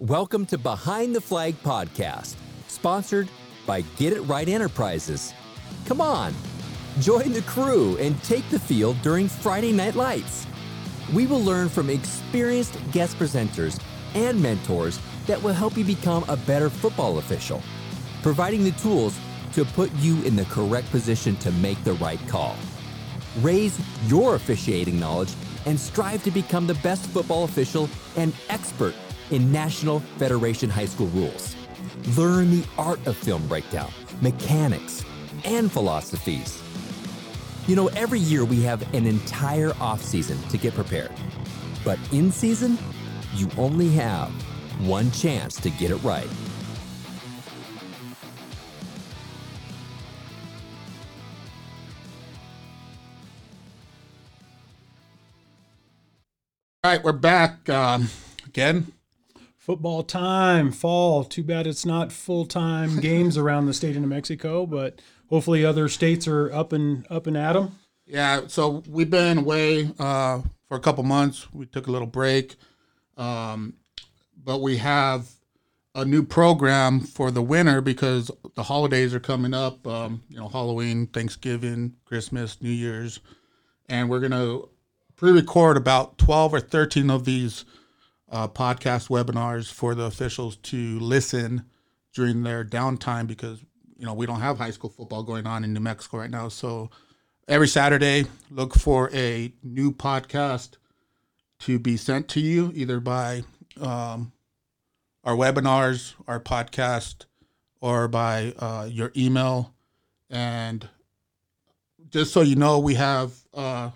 Welcome to Behind the Flag podcast, sponsored by Get It Right Enterprises. Come on, join the crew and take the field during Friday Night Lights. We will learn from experienced guest presenters and mentors that will help you become a better football official, providing the tools to put you in the correct position to make the right call. Raise your officiating knowledge and strive to become the best football official and expert in National Federation High School rules. Learn the art of film breakdown, mechanics, and philosophies. You know, every year we have an entire off season to get prepared. But in season, you only have one chance to get it right. All right, we're back um, again. Football time, fall. Too bad it's not full time games around the state of New Mexico, but hopefully other states are up and up and at 'em. Yeah, so we've been away uh, for a couple months. We took a little break, um, but we have a new program for the winter because the holidays are coming up. Um, you know, Halloween, Thanksgiving, Christmas, New Year's, and we're gonna pre-record about twelve or thirteen of these uh, podcast webinars for the officials to listen during their downtime because you know we don't have high school football going on in New Mexico right now. So every Saturday, look for a new podcast to be sent to you either by um, our webinars, our podcast, or by uh, your email. And just so you know, we have uh,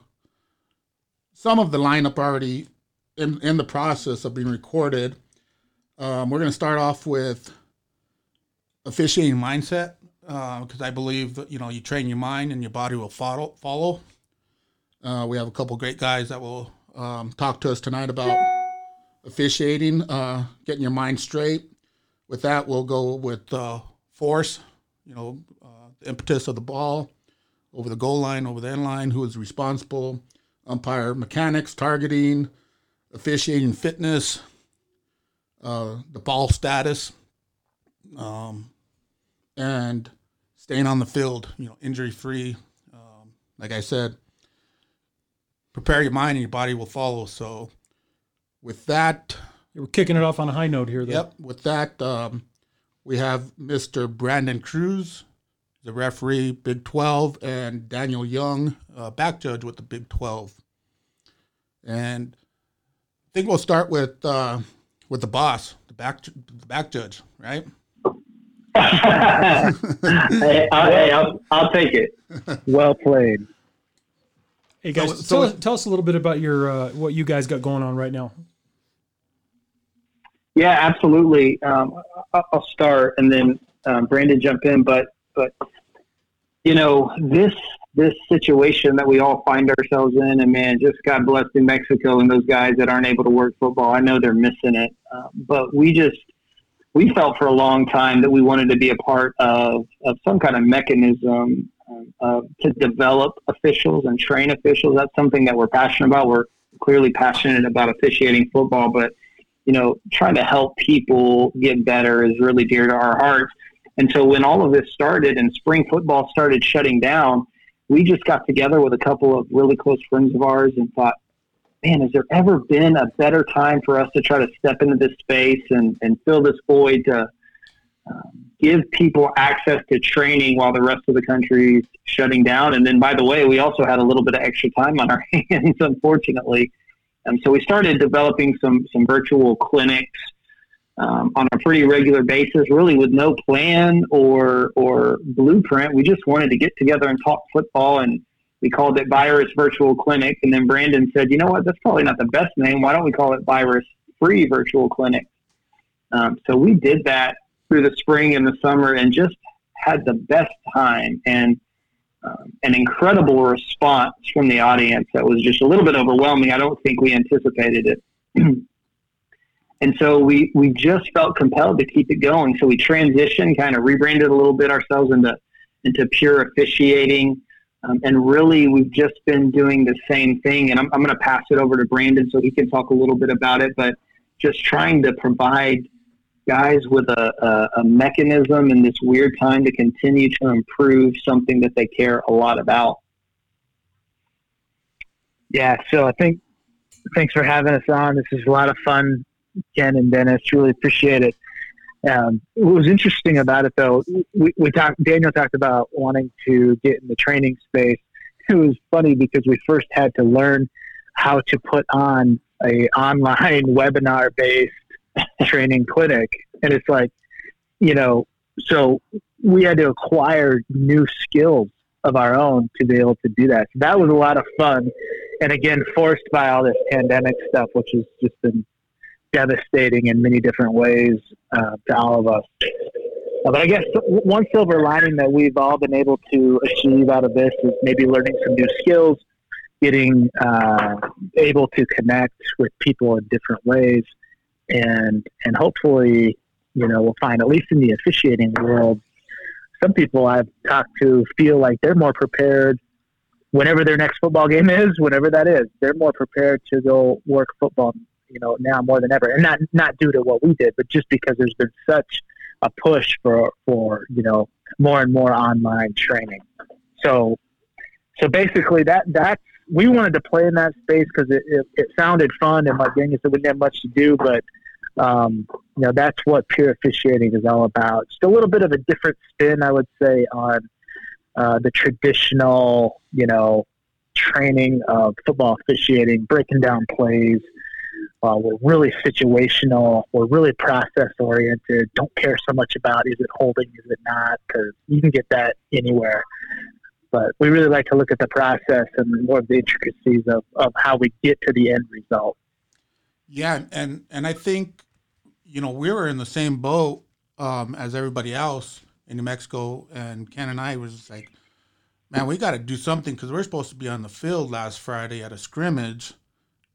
some of the lineup already in, in the process of being recorded. Um, we're going to start off with officiating mindset because I believe that, you know you train your mind and your body will follow. Follow. Uh, we have a couple great guys that will um, talk to us tonight about officiating, uh, getting your mind straight. With that, we'll go with uh, force. You know, uh, the impetus of the ball over the goal line, over the end line. Who is responsible? Umpire mechanics, targeting, officiating fitness, uh, the ball status, um, and staying on the field, you know, injury free. Um, like I said, prepare your mind and your body will follow. So, with that, We're kicking it off on a high note here, though. yep, with that, um, we have Mr. Brandon Cruz, the referee, Big 12, and Daniel Young, uh, back judge with the Big 12. And think we'll start with uh, with the boss, the back the back judge, right? hey, I, hey I'll, I'll take it. Well played. Hey guys, So- so- tell, us, tell us a little bit about your uh, what you guys got going on right now. Yeah, absolutely. Um, I- I'll start and then um, Brandon jump in. But but you know this this situation that we all find ourselves in, and man, just God bless New Mexico and those guys that aren't able to work football. I know they're missing it, uh, but we just we felt for a long time that we wanted to be a part of of some kind of mechanism uh, to develop officials and train officials. That's something that we're passionate about. We're clearly passionate about officiating football, but you know, trying to help people get better is really dear to our hearts. And so when all of this started and spring football started shutting down, we just got together with a couple of really close friends of ours and thought, man, has there ever been a better time for us to try to step into this space and, and fill this void to um, give people access to training while the rest of the country's shutting down? And then, by the way, we also had a little bit of extra time on our hands, unfortunately. And so we started developing some some virtual clinics um, on a pretty regular basis, really with no plan or or blueprint. We just wanted to get together and talk football, and we called it Virus Virtual Clinic. And then Brandon said, "You know what? That's probably not the best name. Why don't we call it Virus Free Virtual Clinic?" Um, so we did that through the spring and the summer, and just had the best time and um, an incredible response from the audience that was just a little bit overwhelming. I don't think we anticipated it. and so we, we just felt compelled to keep it going. So we transitioned, kind of rebranded a little bit ourselves into, into pure officiating. Um, and really, we've just been doing the same thing. And I'm, I'm going to pass it over to Brandon so he can talk a little bit about it. But just trying to provide guys with a, a, a mechanism in this weird time to continue to improve something that they care a lot about. Yeah, so I think thanks for having us on. This is a lot of fun, Ken and Dennis. Really appreciate it. Um, what was interesting about it, though, we, we talked. Daniel talked about wanting to get in the training space. It was funny because we first had to learn how to put on a online webinar based training clinic, and it's like, you know, so we had to acquire new skills of our own to be able to do that. So that was a lot of fun, and again, forced by all this pandemic stuff, which has just been devastating in many different ways uh, to all of us. But I guess one silver lining that we've all been able to achieve out of this is maybe learning some new skills, getting uh, able to connect with people in different ways, and and hopefully, you know, we'll find at least in the officiating world, some people I've talked to feel like they're more prepared whenever their next football game is, whenever that is. They're more prepared to go work football, you know, now more than ever, and not not due to what we did, but just because there's been such a push for for you know more and more online training. So so basically that that's we wanted to play in that space because it, it, it, sounded fun and like Daniel said we didn't have much to do, but um, you know that's what pure officiating is all about. Just a little bit of a different spin, I would say, on uh, the traditional you know training of football officiating, breaking down plays. Uh, we're really situational. We're really process oriented. Don't care so much about is it holding, is it not, because you can get that anywhere. But we really like to look at the process and more of the intricacies of, of how we get to the end result. Yeah, and and I think you know we were in the same boat um, as everybody else in New Mexico, and Ken and I was like, man, we got to do something because we're supposed to be on the field last Friday at a scrimmage,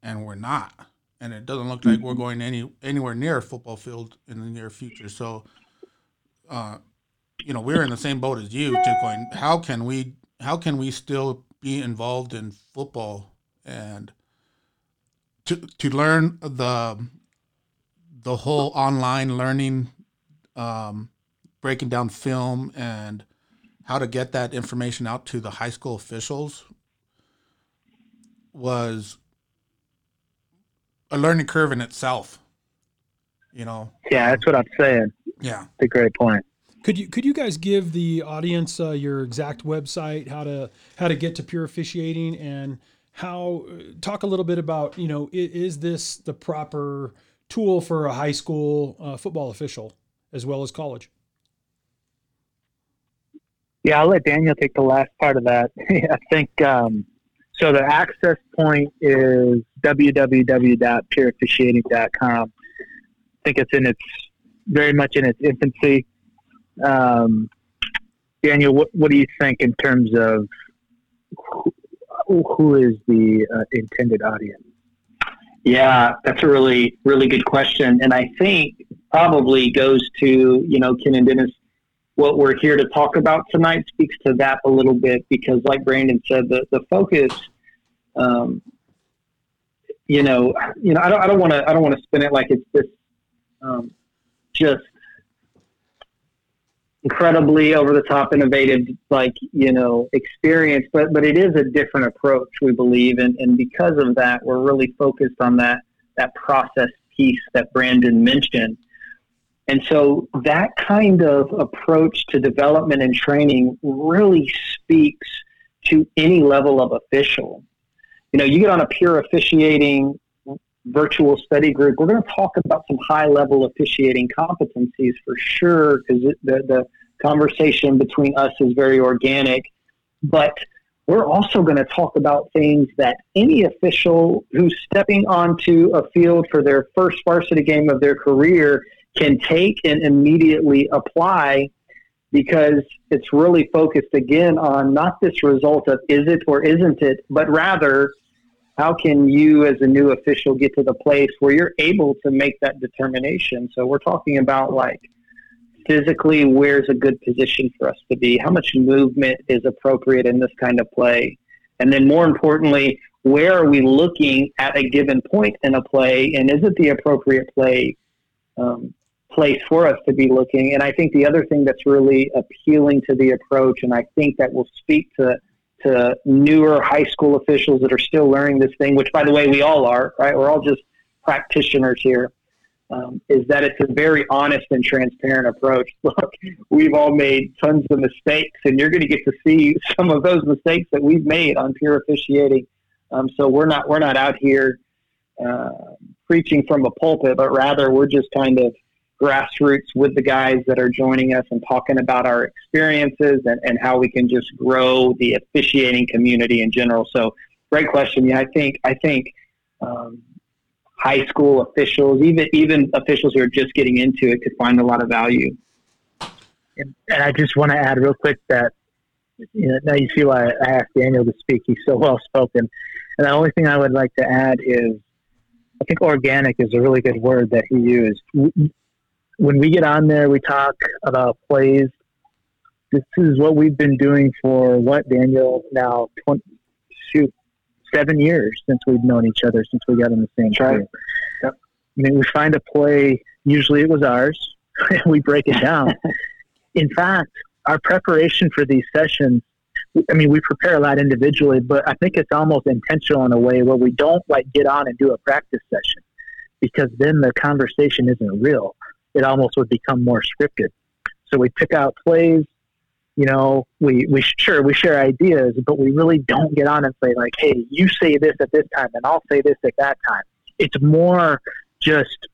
and we're not, and it doesn't look like we're going any anywhere near a football field in the near future. So, uh, you know, we're in the same boat as you, just going, how can we how can we still be involved in football and to to learn the the whole online learning um, breaking down film and how to get that information out to the high school officials was a learning curve in itself you know yeah that's what i'm saying yeah it's a great point could you could you guys give the audience uh, your exact website, how to how to get to pure officiating, and how talk a little bit about you know is, is this the proper tool for a high school uh, football official as well as college? Yeah, I'll let Daniel take the last part of that. I think um, so. The access point is www.pureofficiating.com. I think it's in its very much in its infancy. Um, Daniel, what, what do you think in terms of who, who is the uh, intended audience? Yeah, that's a really, really good question. And I think probably goes to, you know, Ken and Dennis, what we're here to talk about tonight speaks to that a little bit because, like Brandon said, the, the focus, um, you know, you know, I don't, I don't want to, I don't want to spin it like it's this, um, just incredibly over the top innovative like you know experience but but it is a different approach we believe and and because of that we're really focused on that that process piece that Brandon mentioned. And so that kind of approach to development and training really speaks to any level of official you know you get on a pure officiating virtual study group, we're going to talk about some high level officiating competencies for sure because the, the conversation between us is very organic. But we're also going to talk about things that any official who's stepping onto a field for their first varsity game of their career can take and immediately apply because it's really focused again on not this result of is it or isn't it, but rather how can you as a new official get to the place where you're able to make that determination? So we're talking about like physically where's a good position for us to be, how much movement is appropriate in this kind of play, and then more importantly, where are we looking at a given point in a play, and is it the appropriate play? Um, place for us to be looking? And I think the other thing that's really appealing to the approach, and I think that will speak to to newer high school officials that are still learning this thing, which by the way we all are, right? We're all just practitioners here um, is that it's a very honest and transparent approach. Look, we've all made tons of mistakes, and you're going to get to see some of those mistakes that we've made on pure officiating. Um, so we're not we're not out here uh, preaching from a pulpit, but rather we're just kind of grassroots with the guys that are joining us and talking about our experiences and, and how we can just grow the officiating community in general. So, great question. Yeah, I think I think um, high school officials, even even officials who are just getting into it, could find a lot of value. And, I just want to add real quick that you know, now you see why I asked Daniel to speak. He's so well spoken. And the only thing I would like to add is, I think organic is a really good word that he used. When we get on there, we talk about plays. This is what we've been doing for what Daniel now 20, shoot seven years since we've known each other, since we got in the same team. Yep. I mean, we find a play, usually it was ours, and we break it down. in fact, our preparation for these sessions, I mean, we prepare a lot individually, but I think it's almost intentional in a way where we don't like get on and do a practice session because then the conversation isn't real. It almost would become more scripted. So we pick out plays, you know, we, we sure we share ideas, but we really don't get on and say like, hey, you say this at this time, and I'll say this at that time. It's more just,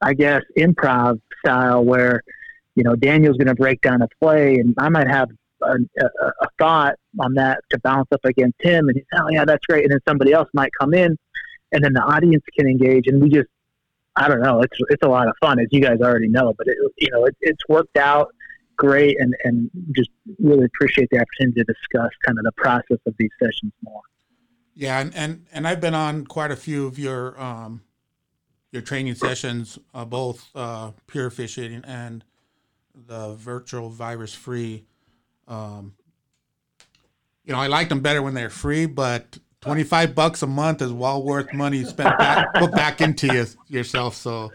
I guess, improv style where, you know, Daniel's going to break down a play, and I might have a, a, a, thought on that to bounce up against him, and he's, oh yeah, that's great, and then somebody else might come in, and then the audience can engage, and we just, I don't know, it's it's a lot of fun, as you guys already know, but it, you know, it, it's worked out great and, and just really appreciate the opportunity to discuss kind of the process of these sessions more. Yeah, and, and, and I've been on quite a few of your um, your training sessions, uh, both uh, pure officiating and the virtual virus free. Um, you know, I like them better when they're free, but 25 bucks a month is well worth money spent back, put back into you, yourself. So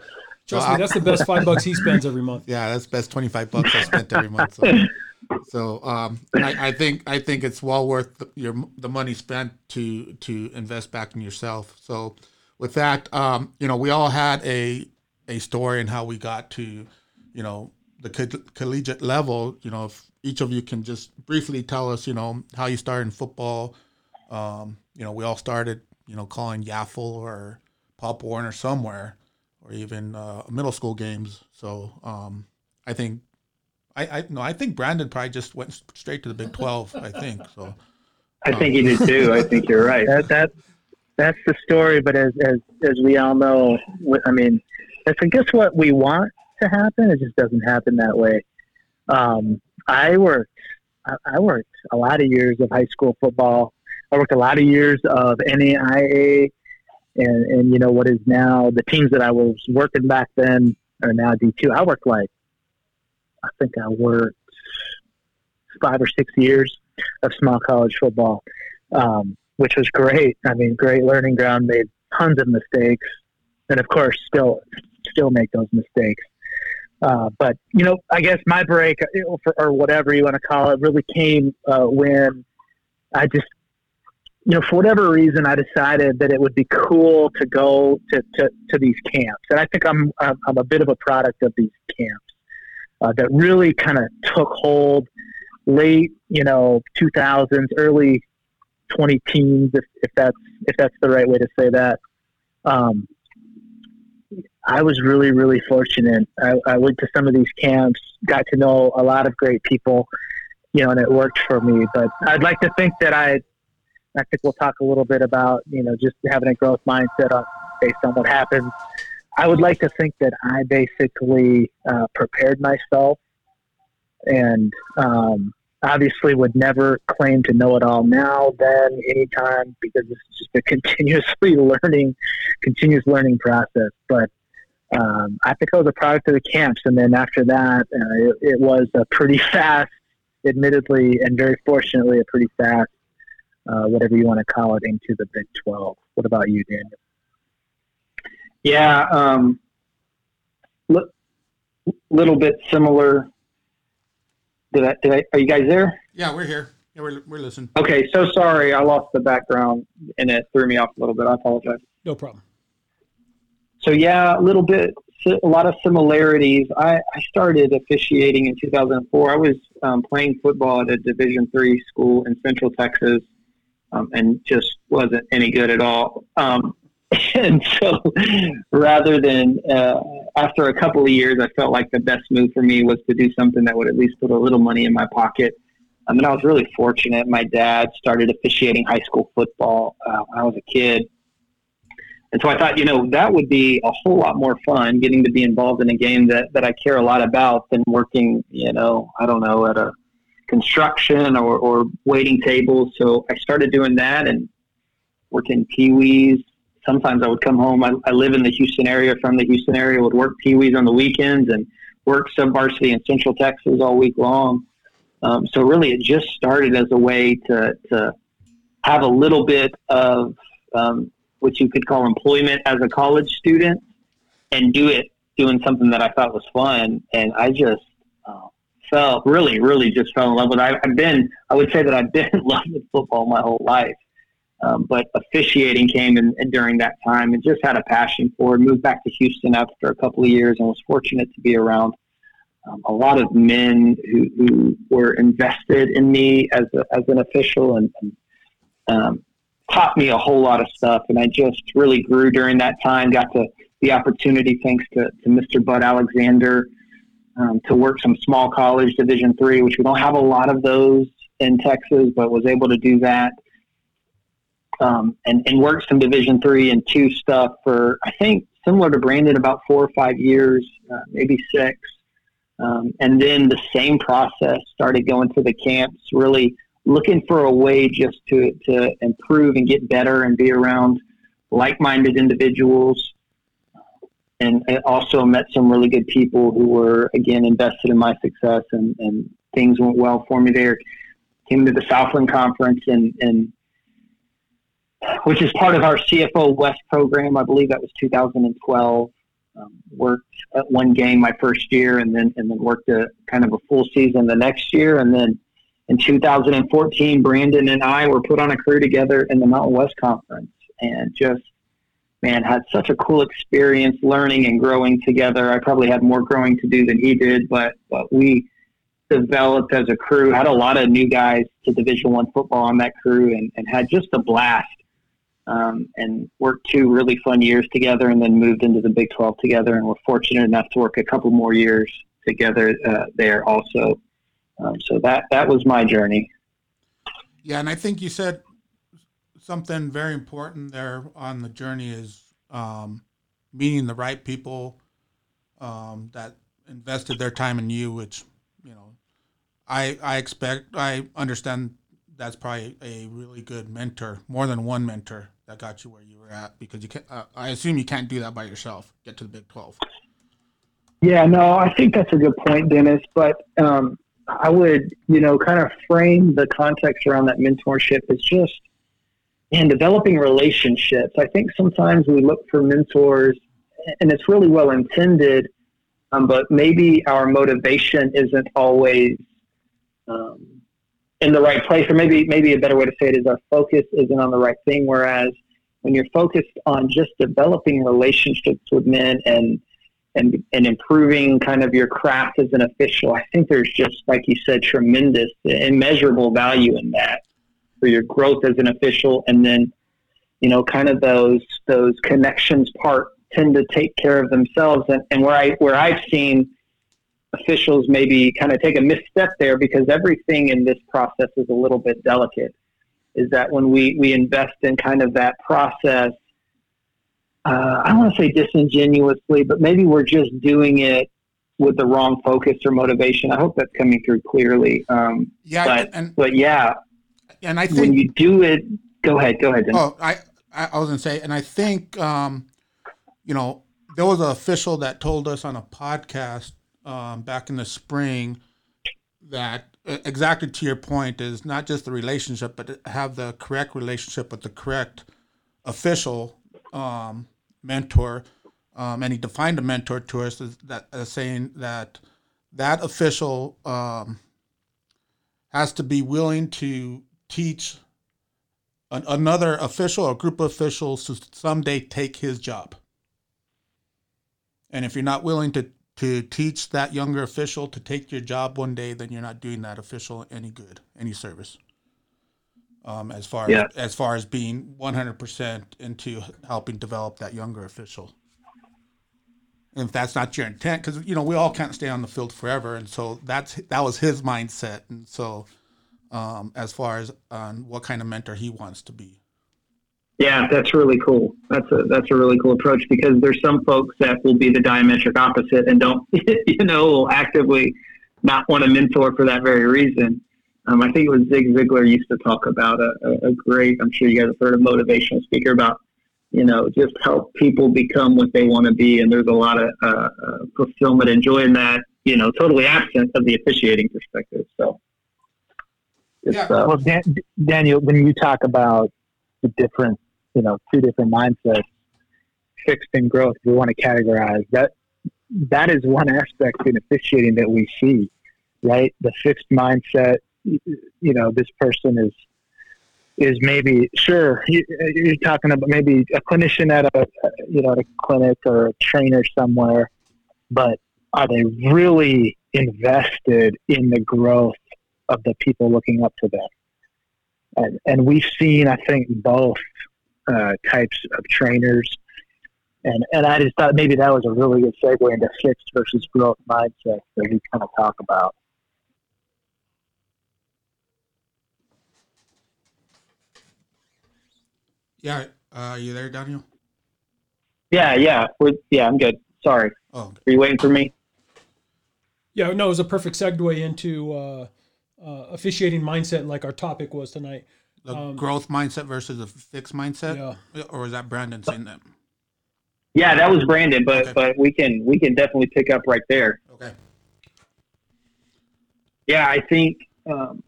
Trust me, that's the best five bucks he spends every month. Yeah, that's best twenty five bucks I spent every month. So, so um, I, I, think I think it's well worth the, your the money spent to to invest back in yourself. So, with that, um, you know, we all had a a story and how we got to, you know, the co- collegiate level. You know, if each of you can just briefly tell us, you know, how you started in football. Um, you know, we all started, you know, calling Yaffle or Pop Warner somewhere or even uh, middle school games. So um, I think I, I no, I think Brandon probably just went straight to the Big Twelve. I think so. I um, think he did too. I think you're right. That, that that's the story. But as as as we all know, I mean, that's I guess what we want to happen. It just doesn't happen that way. Um, I worked. I worked a lot of years of high school football. I worked a lot of years of NAIA and and you know what is now the teams that I was working back then are now D two. I worked like I think I worked five or six years of small college football, um, which was great. I mean, great learning ground. Made tons of mistakes, and of course, still still make those mistakes. Uh, but you know, I guess my break, or whatever you want to call it, really came uh, when I just you know, for whatever reason, I decided that it would be cool to go to, to, to these camps. And I think I'm, I'm a bit of a product of these camps uh, that really kind of took hold late, you know, 2000s, early 20 teens, if, if that's, if that's the right way to say that. Um, I was really, really fortunate. I, I went to some of these camps, got to know a lot of great people, you know, and it worked for me. But I'd like to think that I I think we'll talk a little bit about you know just having a growth mindset on, based on what happens. I would like to think that I basically uh, prepared myself, and um, obviously would never claim to know it all now, then, anytime, because it's just a continuously learning, continuous learning process. But um, I think I was a product of the camps, and then after that, uh, it, it was a pretty fast, admittedly, and very fortunately, a pretty fast uh, whatever you want to call it, into the Big 12. What about you, Daniel? Yeah, um, li- little bit similar. Did I, did I, are you guys there? Yeah, we're here. Yeah, we're, we're listening. Okay, so sorry, I lost the background and it threw me off a little bit. I apologize. No problem. So yeah, a little bit, a lot of similarities. I, I started officiating in 2004. I was um, playing football at a Division three school in Central Texas, um, and just wasn't any good at all. Um, and so, rather than uh, after a couple of years, I felt like the best move for me was to do something that would at least put a little money in my pocket. I mean, I was really fortunate. My dad started officiating high school football uh, when I was a kid. And so I thought, you know, that would be a whole lot more fun getting to be involved in a game that, that I care a lot about than working, you know, I don't know, at a construction or, or waiting tables. So I started doing that and working Pee-wees. Sometimes I would come home. I, I live in the Houston area, from the Houston area, would work Pee-wees on the weekends and work sub varsity in Central Texas all week long. Um, so really, it just started as a way to, to have a little bit of um, what you could call employment as a college student and do it doing something that I thought was fun. And I just uh, felt really, really just fell in love with it. I've been, I would say that I've been in love with football my whole life. Um, but officiating came in, in, during that time and just had a passion for it. Moved back to Houston after a couple of years and was fortunate to be around um, a lot of men who, who were invested in me as, a, as an official and, and um, taught me a whole lot of stuff, and I just really grew during that time. Got to the opportunity, thanks to, to Mr. Bud Alexander, um, to work some small college Division three, which we don't have a lot of those in Texas, but was able to do that. Um, and, and worked some Division three and two stuff for I think similar to Brandon about four or five years, uh, maybe six. Um, and then the same process started going to the camps, really looking for a way just to, to improve and get better and be around like-minded individuals and I also met some really good people who were again invested in my success and, and things went well for me there. Came to the southland conference and, and which is part of our cfo west program. I believe that was 2012 um, worked at one game my first year and then and then worked a kind of a full season the next year. And then in 2014, Brandon and I were put on a crew together in the Mountain West Conference and just, man, had such a cool experience learning and growing together. I probably had more growing to do than he did, but, but we developed as a crew, had a lot of new guys to Division One football on that crew and, and had just a blast. Um, and worked two really fun years together and then moved into the Big 12 together. And we're fortunate enough to work a couple more years together uh, there also. Um, so that that was my journey. Yeah, and I think you said something very important there on the journey is um, meeting the right people um, that invested their time in you, which you know, I I expect I understand that's probably a really good mentor, more than one mentor that got you where you were at because you can uh, I assume you can't do that by yourself. Get to the Big Twelve. Yeah, no, I think that's a good point, Dennis. But um, I would, you know, kind of frame the context around that mentorship as just, and developing relationships. I think sometimes we look for mentors, and it's really well intended, um, but maybe our motivation isn't always um, in the right place, or maybe maybe a better way to say it is our focus isn't on the right thing. Whereas when you're focused on just developing relationships with men and and, and improving kind of your craft as an official. I think there's just, like you said, tremendous, immeasurable value in that your growth as an official. And then, you know, kind of those those connections part tend to take care of themselves. And, and where I where I've seen officials maybe kind of take a misstep there because everything in this process is a little bit delicate. Is that when we we invest in kind of that process uh, I don't want to say disingenuously, but maybe we're just doing it with the wrong focus or motivation. I hope that's coming through clearly. Um, yeah, but, and, but yeah, and I think when you do it, go ahead, go ahead. Oh, I I was gonna say, and I think um, you know there was an official that told us on a podcast um, back in the spring that uh, exactly to your point is not just the relationship, but have the correct relationship with the correct official um, mentor. Um, and he defined a mentor to us as that as saying that that official um, has to be willing to teach an, another official or group of officials to someday take his job. And if you're not willing to to teach that younger official to take your job one day, then you're not doing that official any good, any service. Um, as far Yeah. as, as far as being 100% into helping develop that younger official. And if that's not your intent, because you know we all can't stay on the field forever, and so that's that was his mindset, and so um, as far as on what kind of mentor he wants to be. Yeah, that's really cool. That's a that's a really cool approach because there's some folks that will be the diametric opposite and don't you know will actively not want to mentor for that very reason. Um, I think it was Zig Ziglar used to talk about a, a, a great. I'm sure you guys have heard a motivational speaker about you know just help people become what they want to be, and there's a lot of uh, uh, fulfillment and joy in that. You know, totally absent of the officiating perspective. So. It's, Yeah. uh, Well, Dan, Daniel, when you talk about the different, you know, two different mindsets, fixed and growth, we want to categorize that. That is one aspect in officiating that we see, right? The fixed mindset. You know, this person is is maybe sure you, you're talking about maybe a clinician at a you know at a clinic or a trainer somewhere, but are they really invested in the growth of the people looking up to them. And, and we've seen, I think, both uh, types of trainers. And, and I just thought maybe that was a really good segue into fixed versus growth mindset that we kind of talk about. Yeah, uh, you there, Daniel? Yeah, yeah, we're, yeah. I'm good. Sorry. Oh, Are you waiting for me? Yeah, no, it was a perfect segue into uh, uh, officiating mindset, like our topic was tonight. the growth mindset versus a fixed mindset, Yeah. or is that Brandon saying that? Yeah, that was Brandon, but Okay. but we can we can definitely pick up right there. Okay. Yeah, I think. Um,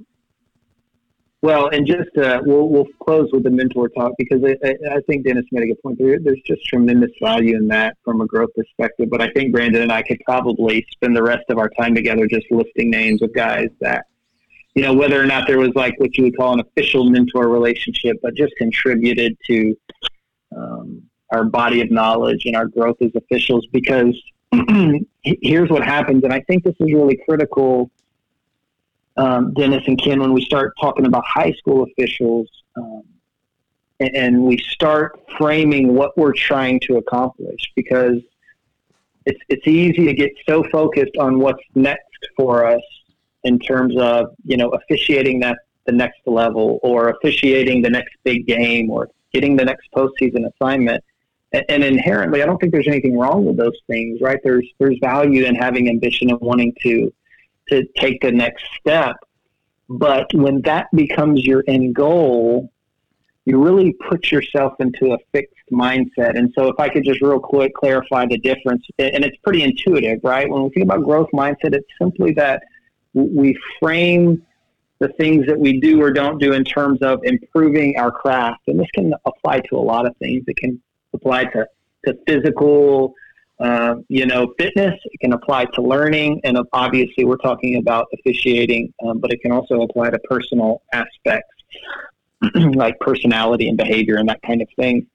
well, and just uh, we'll we'll close with the mentor talk because I, I, I think Dennis made a good point. There, there's just tremendous value in that from a growth perspective. But I think Brandon and I could probably spend the rest of our time together just listing names of guys that, you know, whether or not there was like what you would call an official mentor relationship, but just contributed to um, our body of knowledge and our growth as officials. Because here's what happens, and I think this is really critical um, Dennis and Ken, when we start talking about high school officials um, and, and we start framing what we're trying to accomplish, because it's it's easy to get so focused on what's next for us in terms of you know officiating that the next level or officiating the next big game or getting the next postseason assignment. And, and inherently, I don't think there's anything wrong with those things, right? There's there's value in having ambition and wanting to to take the next step. But when that becomes your end goal, you really put yourself into a fixed mindset. And so, if I could just real quick clarify the difference, and it's pretty intuitive, right? When we think about growth mindset, it's simply that we frame the things that we do or don't do in terms of improving our craft. And this can apply to a lot of things. It can apply to, to physical uh, you know, fitness. It can apply to learning, and obviously, we're talking about officiating, um, but it can also apply to personal aspects like personality and behavior and that kind of thing.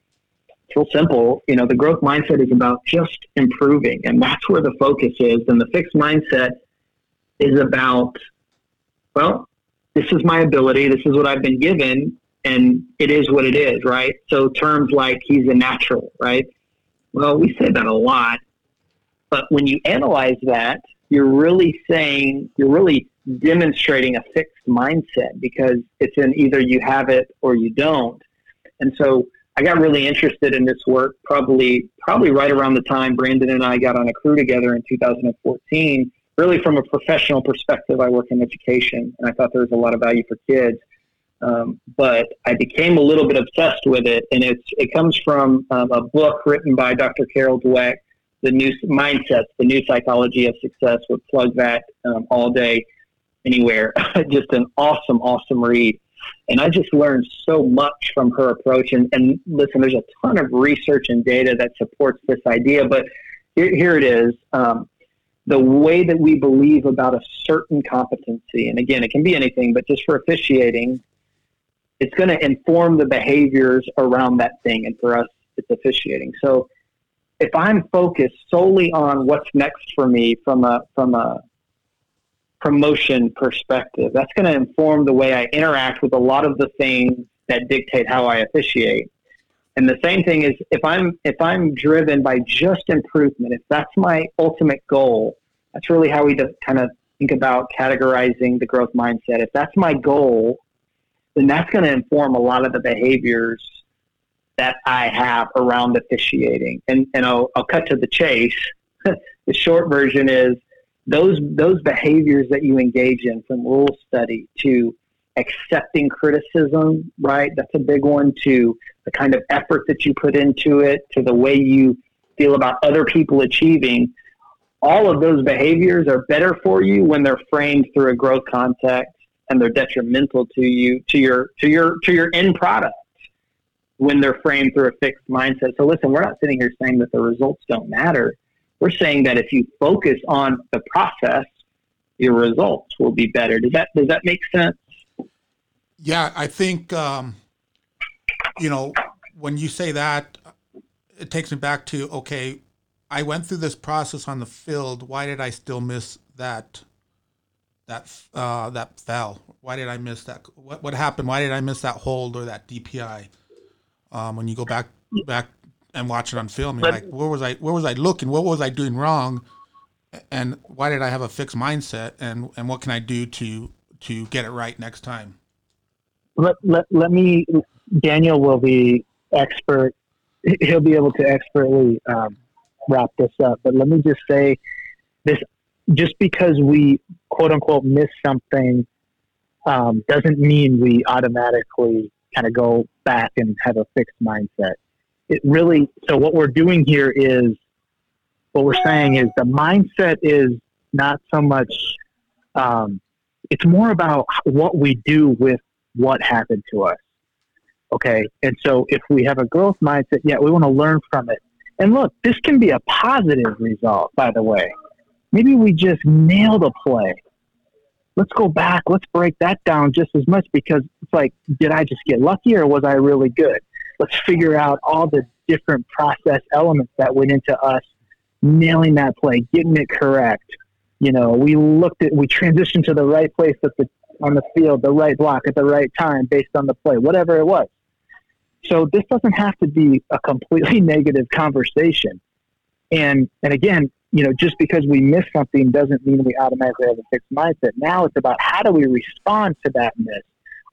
It's real simple. You know, the growth mindset is about just improving, and that's where the focus is. And the fixed mindset is about, well, this is my ability, this is what I've been given, and it is what it is, right? So terms like he's a natural, right? Well, we say that a lot, but when you analyze that, you're really saying, you're really demonstrating a fixed mindset because it's in either you have it or you don't. And so I got really interested in this work probably probably right around the time Brandon and I got on a crew together in 2014. Really, from a professional perspective, I work in education, and I thought there was a lot of value for kids. Um, but I became a little bit obsessed with it, and it's it comes from um, a book written by Dr. Carol Dweck, "The New Mindsets: The New Psychology of Success." Would plug that um, all day. anywhere. just an awesome, awesome read. And I just learned so much from her approach. And, and listen, there's a ton of research and data that supports this idea, but here, here it is. Um, the way that we believe about a certain competency, and again, it can be anything, but just for officiating, it's going to inform the behaviors around that thing. And for us, it's officiating. So if I'm focused solely on what's next for me from a from a promotion perspective, that's going to inform the way I interact with a lot of the things that dictate how I officiate. And the same thing is if I'm if I'm driven by just improvement, if that's my ultimate goal, that's really how we kind of think about categorizing the growth mindset. If that's my goal, then that's going to inform a lot of the behaviors that I have around officiating. And and I'll, I'll cut to the chase. the short version is those those behaviors that you engage in, from rule study to accepting criticism, right? That's a big one. To the kind of effort that you put into it, to the way you feel about other people achieving. All of those behaviors are better for you when they're framed through a growth context and they're detrimental to you to your to your to your end product when they're framed through a fixed mindset. So listen, we're not sitting here saying that the results don't matter. We're saying that if you focus on the process, your results will be better. Does that does that make sense? Yeah, I think um, you know when you say that, it takes me back to okay, I went through this process on the field. Why did I still miss that? That uh, that fell. Why did I miss that? What what happened? Why did I miss that hold or that DPI? Um, when you go back back and watch it on film, you're like, where was I? Where was I looking? What was I doing wrong? And why did I have a fixed mindset? And and what can I do to to get it right next time? Let let, let me. Daniel will be expert. He'll be able to expertly um, wrap this up. But let me just say, this just because we quote unquote miss something um, doesn't mean we automatically kind of go back and have a fixed mindset. It really, so what we're doing here is, what we're saying is the mindset is not so much, um, it's more about what we do with what happened to us. Okay. And so if we have a growth mindset, yeah, we want to learn from it. And look, this can be a positive result, by the way. Maybe we just nailed a play let's go back, let's break that down just as much because it's like, did I just get lucky or was I really good? Let's figure out all the different process elements that went into us nailing that play, getting it correct. You know, we looked at, we transitioned to the right place at the, on the field, the right block at the right time based on the play, whatever it was. So this doesn't have to be a completely negative conversation. And, and again, you know, just because we miss something doesn't mean we automatically have a fixed mindset. Now it's about how do we respond to that miss,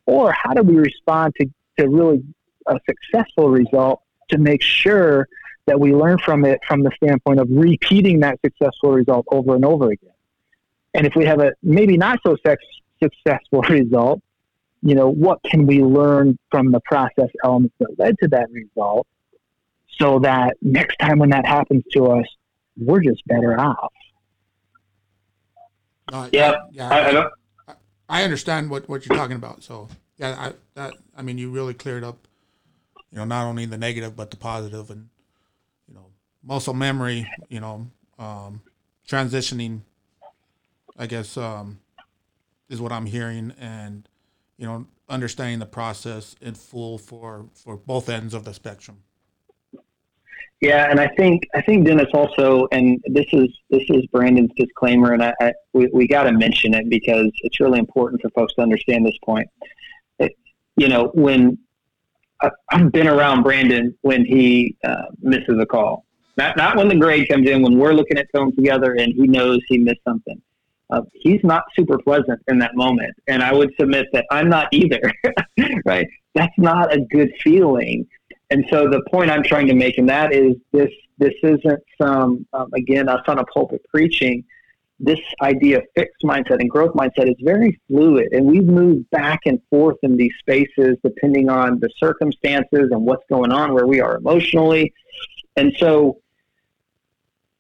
or how do we respond to, to really a successful result to make sure that we learn from it from the standpoint of repeating that successful result over and over again. And if we have a maybe not so sex, successful result, you know, what can we learn from the process elements that led to that result so that next time when that happens to us, we're just better off. Uh, yeah, yeah. I, I, I, understand what, what you're talking about. So yeah, I that I mean, you really cleared up, you know, not only the negative but the positive, and you know, muscle memory. You know, um, transitioning. I guess um, is what I'm hearing, and you know, understanding the process in full for for both ends of the spectrum. Yeah, and I think I think Dennis also, and this is this is Brandon's disclaimer, and I, I we, we got to mention it because it's really important for folks to understand this point. It, you know, when I've been around Brandon when he uh, misses a call, not not when the grade comes in, when we're looking at film together and he knows he missed something. Uh, he's not super pleasant in that moment, and I would submit that I'm not either. right? That's not a good feeling and so the point I'm trying to make in that is this this isn't some um, again us on a pulpit preaching. This idea of fixed mindset and growth mindset is very fluid, and we've moved back and forth in these spaces depending on the circumstances and what's going on where we are emotionally. And so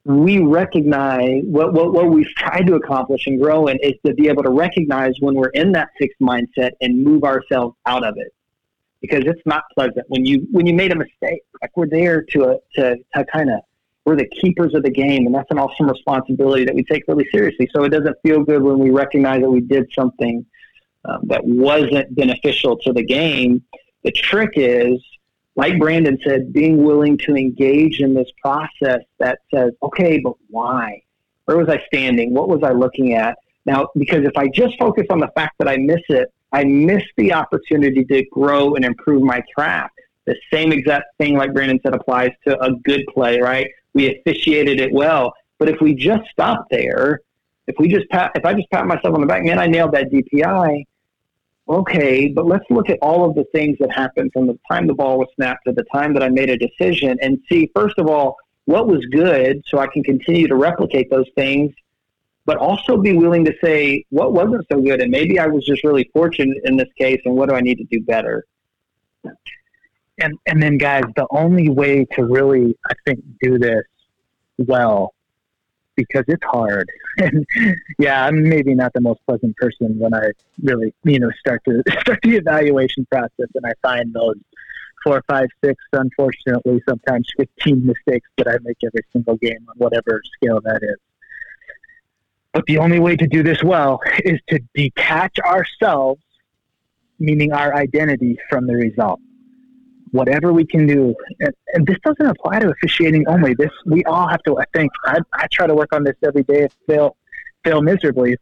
we recognize what, what, what we've tried to accomplish and grow in is to be able to recognize when we're in that fixed mindset and move ourselves out of it. Because it's not pleasant. When you when you made a mistake like we're there to a, to, to kind of we're the keepers of the game and that's an awesome responsibility that we take really seriously. So it doesn't feel good when we recognize that we did something um, that wasn't beneficial to the game. The trick is like Brandon said, being willing to engage in this process that says, okay, but why? Where was I standing? What was I looking at? Now, because if I just focus on the fact that I miss it, I miss the opportunity to grow and improve my craft. The same exact thing, like Brandon said, applies to a good play, right? We officiated it well. But if we just stop there, if we just pat, if I just pat myself on the back, man, I nailed that DPI okay, but let's look at all of the things that happened from the time the ball was snapped to the time that I made a decision and see, first of all, what was good so I can continue to replicate those things, but also be willing to say what wasn't so good. And maybe I was just really fortunate in this case, and what do I need to do better? And, and then, guys, the only way to really, I think, do this well because it's hard. And yeah, I'm maybe not the most pleasant person when I really, you know, start to start the evaluation process and I find those four, five, six, unfortunately, sometimes 15 mistakes that I make every single game on whatever scale that is. But the only way to do this well is to detach ourselves, meaning our identity, from the result whatever we can do. And, and, this doesn't apply to officiating only. This we all have to. I think I, I try to work on this every day. Fail, fail miserably,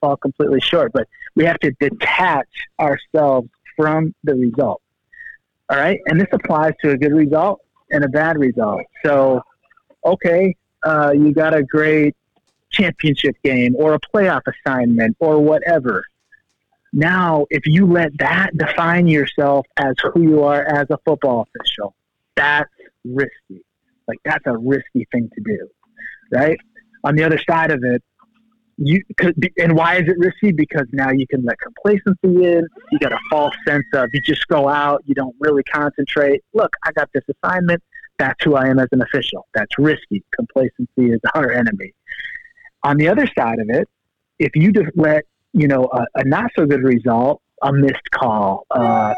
fall completely short. But we have to detach ourselves from the result. All right, and this applies to a good result and a bad result. So, okay, uh, you got a great championship game or a playoff assignment or whatever now, if you let that define yourself as who you are as a football official, that's risky. Like that's a risky thing to do, right? On the other side of it, you could be, and why is it risky? Because now you can let complacency in. You got a false sense of you just go out, you don't really concentrate. Look, I got this assignment. That's who I am as an official. That's risky. Complacency is our enemy. On the other side of it, if you just let you know, a, a not so good result, a missed call, uh,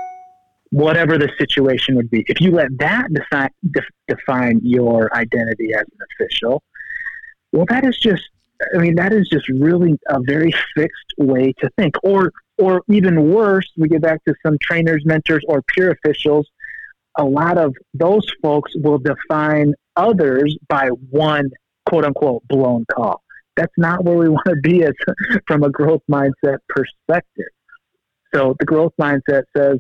whatever the situation would be. If you let that define, define your identity as an official, well, that is just, I mean, that is just really a very fixed way to think. Or, or even worse, we get back to some trainers, mentors, or peer officials. A lot of those folks will define others by one quote unquote blown call that's not where we want to be as from a growth mindset perspective. So the growth mindset says,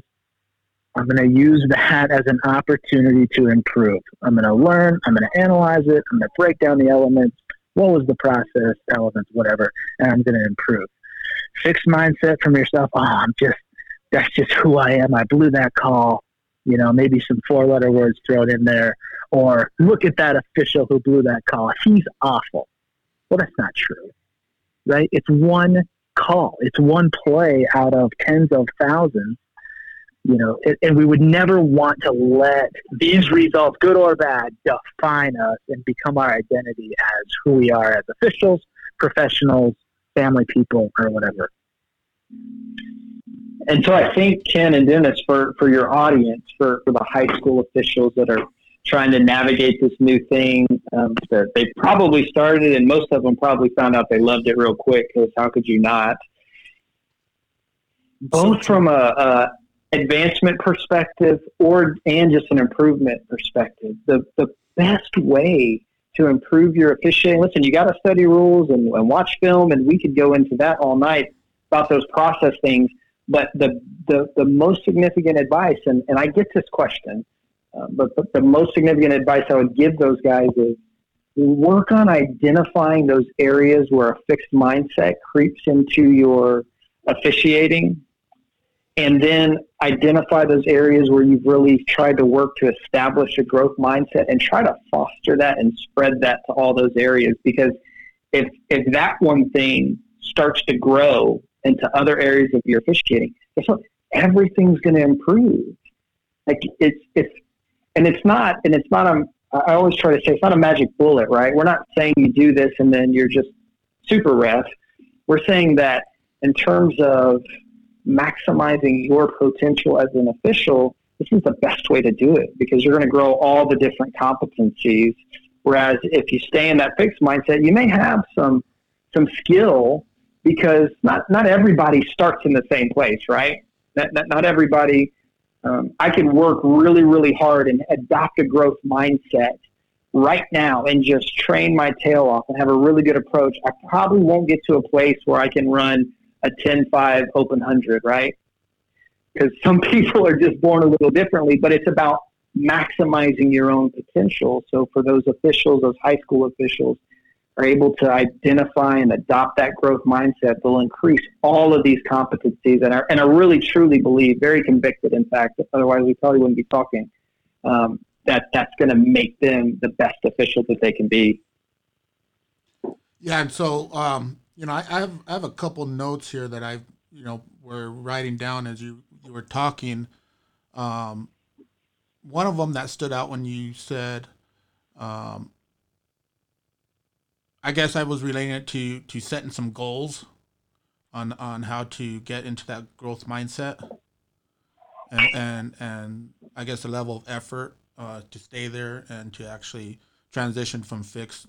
I'm going to use that as an opportunity to improve. I'm going to learn. I'm going to analyze it. I'm going to break down the elements. What was the process, elements, whatever, and I'm going to improve. Fixed mindset from yourself. Oh, I'm just, that's just who I am. I blew that call. You know, maybe some four letter words thrown in there. Or look at that official who blew that call. He's awful. Well, that's not true, right? It's one call, it's one play out of tens of thousands. You know, and we would never want to let these results, good or bad, define us and become our identity as who we are as officials, professionals, family people, or whatever. And so I think Ken and Dennis, for, for your audience, for, for the high school officials that are trying to navigate this new thing. Um, they probably started, and most of them probably found out they loved it real quick. Because how could you not? Both from a, a advancement perspective or and just an improvement perspective, the the best way to improve your officiating. Listen, you got to study rules and, and watch film, and we could go into that all night about those process things. But the the, the most significant advice, and, and I get this question uh, but, but the most significant advice I would give those guys is work on identifying those areas where a fixed mindset creeps into your officiating and then identify those areas where you've really tried to work to establish a growth mindset and try to foster that and spread that to all those areas. Because if if that one thing starts to grow into other areas of your officiating everything's going to improve. Like it's it's and it's not and it's not a I always try to say it's not a magic bullet, right? We're not saying you do this and then you're just super ref. We're saying that in terms of maximizing your potential as an official, this is the best way to do it because you're going to grow all the different competencies. Whereas if you stay in that fixed mindset, you may have some some skill because not not everybody starts in the same place, right? Not, not, not everybody. Um, I can work really, really hard and adopt a growth mindset right now and just train my tail off and have a really good approach. I probably won't get to a place where I can run a 10-5 open 100, right? Because some people are just born a little differently, but it's about maximizing your own potential. So for those officials, those high school officials, are able to identify and adopt that growth mindset, they'll increase all of these competencies. And I, and I really truly believe, very convicted, in fact, otherwise we probably wouldn't be talking, um, that that's going to make them the best official that they can be. Yeah, and so um, you know, I, I, have I have a couple notes here that I you know were writing down as you you were talking. Um, one of them that stood out when you said, um, I guess I was relating it to to setting some goals on on how to get into that growth mindset, and and and I guess the level of effort uh, to stay there and to actually transition from fixed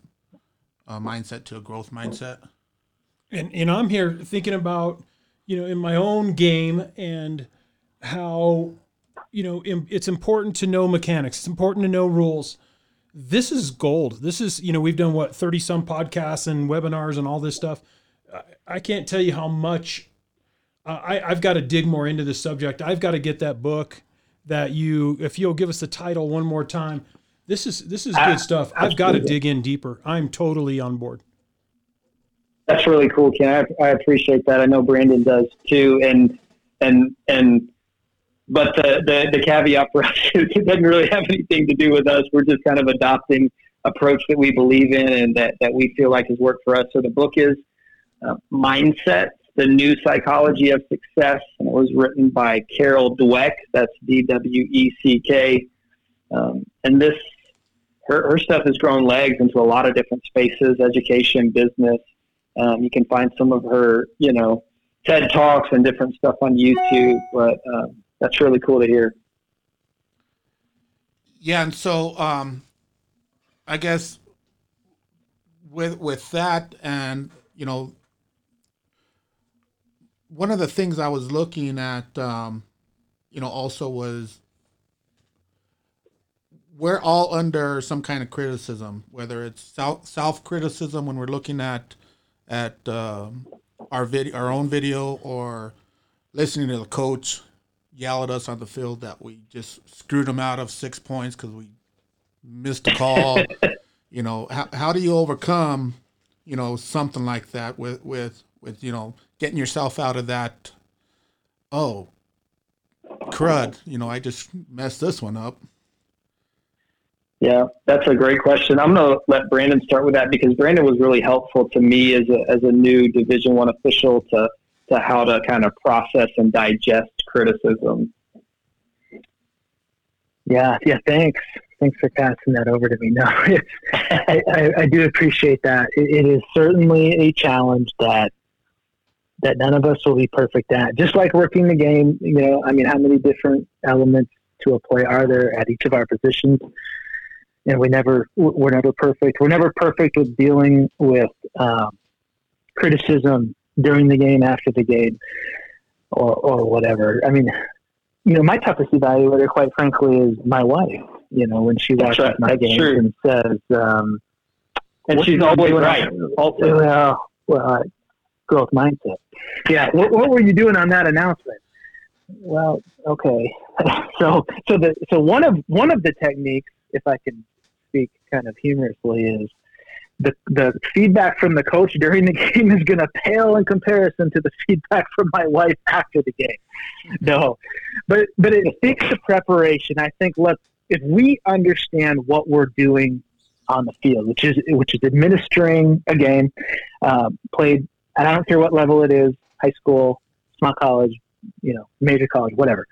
uh, mindset to a growth mindset. And and I'm here thinking about you know in my own game and how you know it's important to know mechanics. It's important to know rules this is gold. This is, you know, we've done what, 30 some podcasts and webinars and all this stuff. I, can't tell you how much uh, I, I've got to dig more into this subject. I've got to get that book that you, if you'll give us the title one more time. This is this is good uh, stuff. I've got to dig in deeper. I'm totally on board. That's really cool, Ken. I, I appreciate that. I know Brandon does too. And and and but the, the, the caveat for us is it doesn't really have anything to do with us. We're just kind of adopting approach that we believe in and that, that we feel like has worked for us. So the book is uh, Mindset, The New Psychology of Success, and it was written by Carol Dweck. That's D-W-E-C-K. Um, and this, her, her stuff has grown legs into a lot of different spaces, education, business. Um, you can find some of her, you know, TED Talks and different stuff on YouTube, but um, that's really cool to hear. Yeah, and so um, I guess with with that, and you know, one of the things I was looking at, um, you know, also was we're all under some kind of criticism, whether it's self self criticism when we're looking at at um, our video, our own video, or listening to the coach yell at us on the field that we just screwed them out of six points because we missed a call. you know, how, how do you overcome, you know, something like that with, with, with, you know, getting yourself out of that, oh, crud, you know, I just messed this one up. Yeah, that's a great question. I'm going to let Brandon start with that because Brandon was really helpful to me as a, as a new Division One official to to how to kind of process and digest criticism. Yeah, yeah. Thanks. Thanks for passing that over to me. No, I, I, I, do appreciate that. It, it is certainly a challenge that that none of us will be perfect at. Just like working the game, you know. I mean, how many different elements to a play are there at each of our positions? And we never, we're never perfect. We're never perfect with dealing with um, criticism during the game, after the game, or or whatever. I mean, you know, my toughest evaluator, quite frankly, is my wife. You know, when she watches right. my games true. and says, um, and she's always right. Also, well, well, growth mindset. Yeah. What, what were you doing on that announcement? Well, okay. so, so the so one of one of the techniques, if I can speak kind of humorously, is the, the feedback from the coach during the game is going to pale in comparison to the feedback from my wife after the game. No, but but it speaks to preparation. I think let's if we understand what we're doing on the field, which is which is administering a game, uh, played. And I don't care what level it is, high school, small college, you know, major college, whatever,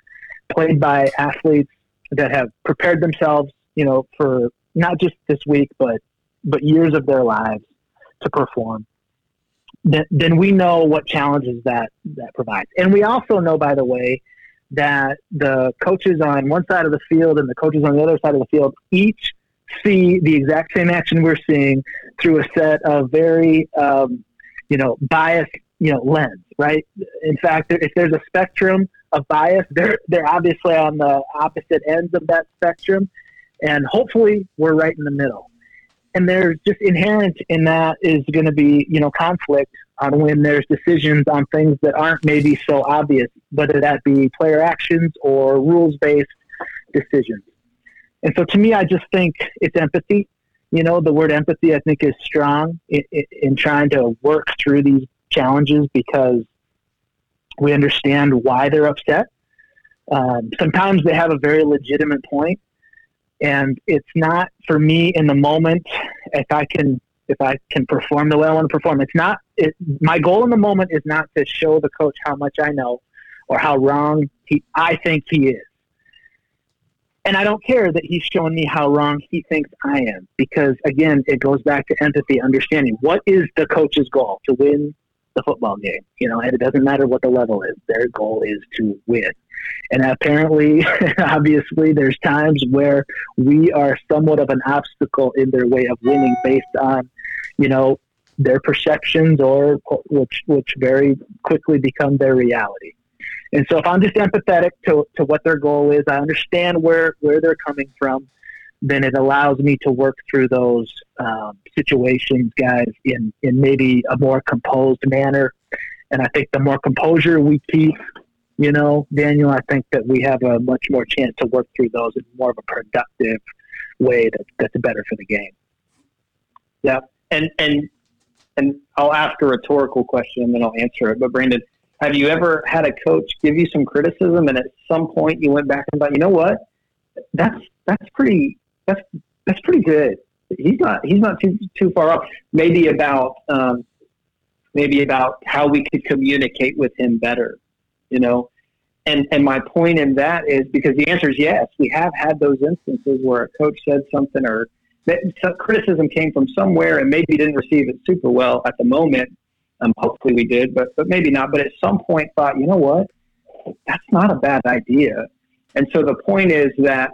played by athletes that have prepared themselves, you know, for not just this week, but but years of their lives to perform, then, then we know what challenges that that provides. And we also know, by the way, that the coaches on one side of the field and the coaches on the other side of the field each see the exact same action we're seeing through a set of very, um, you know, biased, you know, lens, right? In fact, if there's a spectrum of bias, they're they're obviously on the opposite ends of that spectrum, and hopefully we're right in the middle. And there's just inherent in that is going to be, you know, conflict on when there's decisions on things that aren't maybe so obvious, whether that be player actions or rules based decisions. And so to me, I just think it's empathy. You know, the word empathy, I think, is strong in, in trying to work through these challenges because we understand why they're upset. Um, sometimes they have a very legitimate point, and it's not for me in the moment. If I can, if I can perform the way I want to perform, it's not. It, my goal in the moment is not to show the coach how much I know or how wrong he, I think he is. And I don't care that he's showing me how wrong he thinks I am because, again, it goes back to empathy, understanding what is the coach's goal to win the football game, you know, and it doesn't matter what the level is. Their goal is to win. And apparently, obviously, there's times where we are somewhat of an obstacle in their way of winning based on, you know, their perceptions or which which very quickly become their reality. And so if I'm just empathetic to, to what their goal is, I understand where, where they're coming from, then it allows me to work through those um, situations, guys, in, in maybe a more composed manner. And I think the more composure we keep, you know, Daniel, I think that we have a much more chance to work through those in more of a productive way that, that's better for the game. Yeah. And, and, and I'll ask a rhetorical question and then I'll answer it. But Brandon, have you ever had a coach give you some criticism and at some point you went back and thought, you know what, that's that's pretty that's that's pretty good. He's not he's not too too far off. Maybe about um, maybe about how we could communicate with him better, you know. And and my point in that is because the answer is yes. We have had those instances where a coach said something or that criticism came from somewhere and maybe didn't receive it super well at the moment, um, hopefully we did, but but maybe not. But at some point, thought, you know what, that's not a bad idea. And so the point is that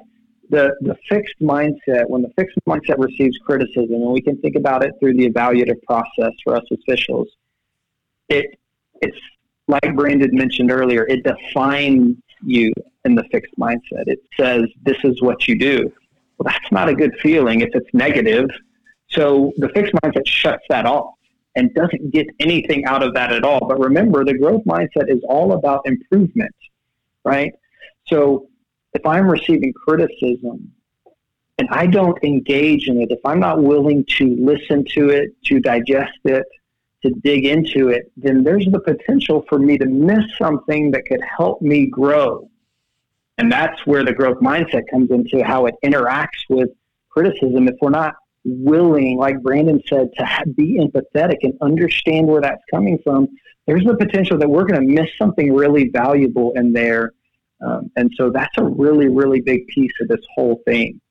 the the fixed mindset, when the fixed mindset receives criticism, and we can think about it through the evaluative process for us officials, it it's like Brandon mentioned earlier, it defines you in the fixed mindset. It says this is what you do. Well, that's not a good feeling if it's negative. So the fixed mindset shuts that off and doesn't get anything out of that at all. But remember, the growth mindset is all about improvement, right? So if I'm receiving criticism and I don't engage in it, if I'm not willing to listen to it, to digest it, to dig into it, then there's the potential for me to miss something that could help me grow. And that's where the growth mindset comes into how it interacts with criticism. If we're not willing, like Brandon said, to be empathetic and understand where that's coming from, there's the potential that we're going to miss something really valuable in there. Um, and so that's a really, really big piece of this whole thing.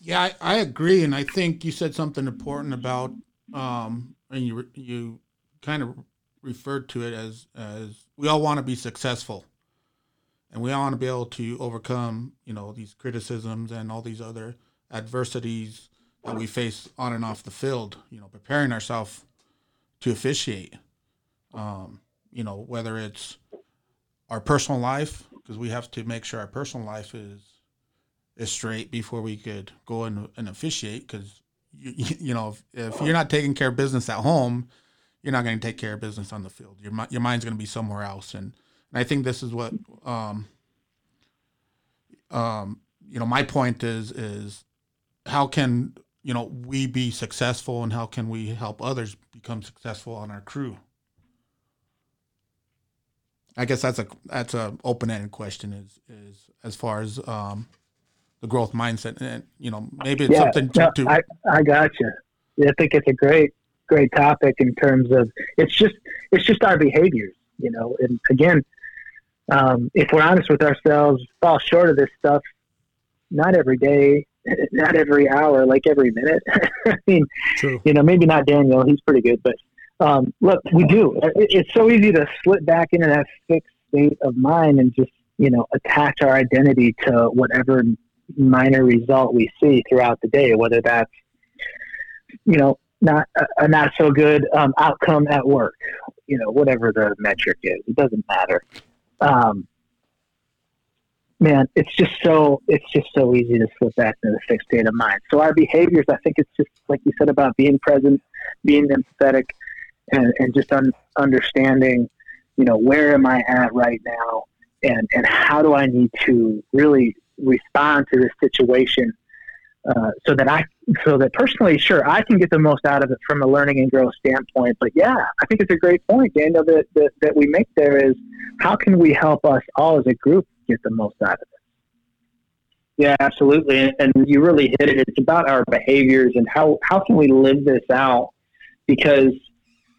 Yeah, I, I agree, and I think you said something important about, um, and you you kind of referred to it as as we all want to be successful, and we all want to be able to overcome you know these criticisms and all these other adversities that we face on and off the field you know preparing ourselves to officiate. Um, you know whether it's our personal life because we have to make sure our personal life is straight before we could go and, and officiate because you, you know if, if, you're not taking care of business at home you're not going to take care of business on the field. Your, your mind's going to be somewhere else. And and I think this is what um, um, you know my point is is how can you know we be successful and how can we help others become successful on our crew? I guess that's a that's a open-ended question is is as far as um the growth mindset and you know maybe it's yeah, something to, no, to I, I got you i think it's a great great topic in terms of it's just it's just our behaviors you know and again um, if we're honest with ourselves, fall short of this stuff. Not every day, not every hour, like every minute. I mean, True. you know, maybe not Daniel. He's pretty good, but um, look, we do. It- It's so easy to slip back into that fixed state of mind and just, you know, attach our identity to whatever minor result we see throughout the day, whether that's, you know, not a, a not so good um, outcome at work, you know, whatever the metric is, it doesn't matter. Um, man, it's just so it's just so easy to slip back into the fixed state of mind. So our behaviors, I think, it's just like you said about being present, being empathetic, and, and just un- understanding, you know, where am I at right now, and and how do I need to really respond to this situation, uh, so that I so that personally, sure, I can get the most out of it from a learning and growth standpoint. But yeah, I think it's a great point, Daniel, that that, that we make there is how can we help us all as a group get the most out of it. Yeah, absolutely. And, you really hit it. It's about our behaviors and how, how can we live this out? Because,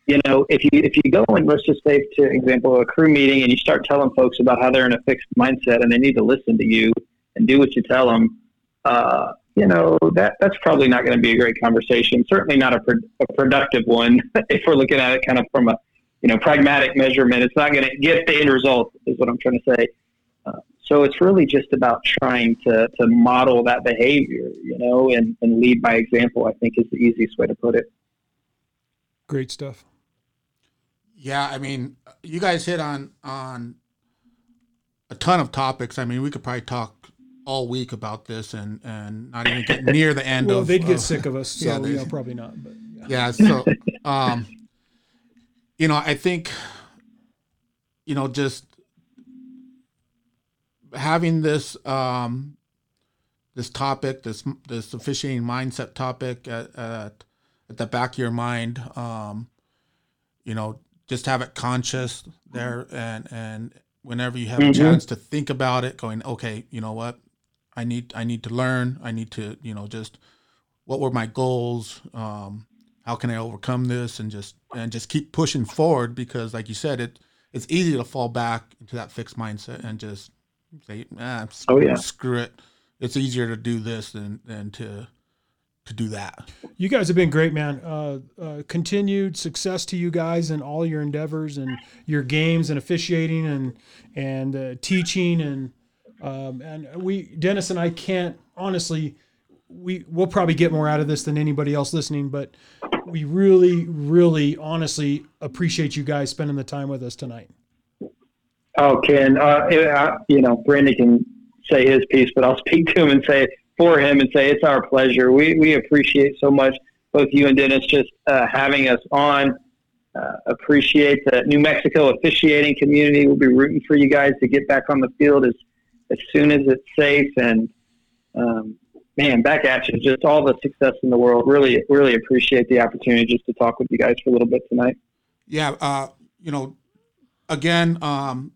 you know, if you if you go and let's just say, to example, a crew meeting and you start telling folks about how they're in a fixed mindset and they need to listen to you and do what you tell them, uh, you know, that that's probably not going to be a great conversation. Certainly not a, pro- a productive one if we're looking at it kind of from a, you know, pragmatic measurement. It's not going to get the end result, is what I'm trying to say. Uh, so it's really just about trying to, to model that behavior, you know, and, and lead by example, I think is the easiest way to put it. Great stuff. Yeah, I mean, you guys hit on on a ton of topics. I mean, we could probably talk all week about this and and not even get near the end Well, of. they'd get of- sick of us, so yeah, yeah, they- probably not. But yeah. Yeah, so um, you know, I think you know just having this um this topic, this this officiating mindset topic at at, at the back of your mind, um, you know, just have it conscious there, and and whenever you have a Mhm. chance to think about it, going, okay, you know what, I need I need to learn, I need to you know just what were my goals, um, how can I overcome this, and just and just keep pushing forward because, like you said, it it's easy to fall back into that fixed mindset and just say, ah, screw, Oh, yeah. screw it. It's easier to do this than than to to do that. You guys have been great, man. Uh, uh, continued success to you guys in all your endeavors and your games and officiating and and uh, teaching and um, and we Dennis and I can't honestly we we'll probably get more out of this than anybody else listening, but we really really honestly appreciate you guys spending the time with us tonight. Oh, Ken, uh, you know, Brandon can say his piece, but I'll speak to him and say for him and say it's our pleasure. We, we appreciate so much, both you and Dennis, just uh, having us on. Uh, appreciate the New Mexico officiating community. We'll be rooting for you guys to get back on the field as, as soon as it's safe. And, um, man, back at you. Just all the success in the world. Really, really appreciate the opportunity just to talk with you guys for a little bit tonight. Yeah, uh, you know, again, um,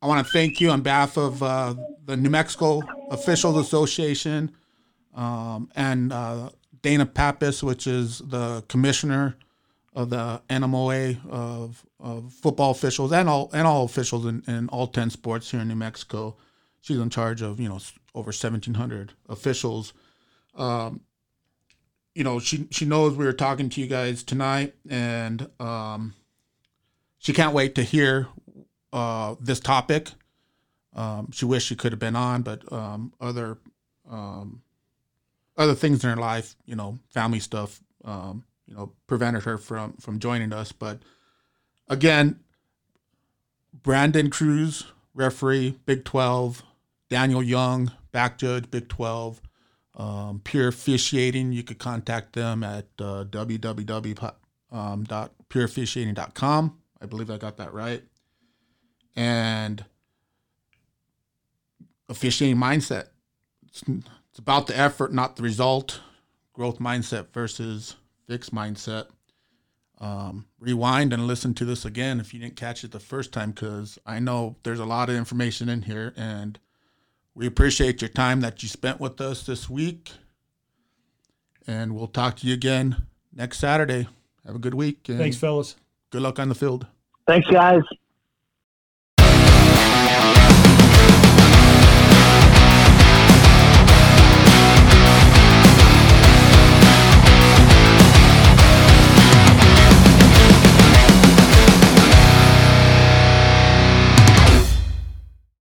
I want to thank you on behalf of uh, the New Mexico Officials Association um, and uh, Dana Pappas, which is the commissioner of the NMOA of, of football officials and all and all officials in, in all ten sports here in New Mexico. She's in charge of you know over seventeen hundred officials. Um, you know she she knows we were talking to you guys tonight, and um, she can't wait to hear uh, this topic. Um, she wished she could have been on, but um, other um, other things in her life, you know, family stuff, um, you know, prevented her from from joining us. But again, Brandon Cruz, referee, Big Twelve, Daniel Young, back judge, Big Twelve. Um, Pure Officiating, you could contact them at uh, www.pureofficiating.com. I believe I got that right. And officiating mindset. It's, it's about the effort, not the result. Growth mindset versus fixed mindset. Um, rewind and listen to this again if you didn't catch it the first time, because I know there's a lot of information in here, and we appreciate your time that you spent with us this week. And we'll talk to you again next Saturday. Have a good week. And Thanks, fellas. Good luck on the field. Thanks, guys.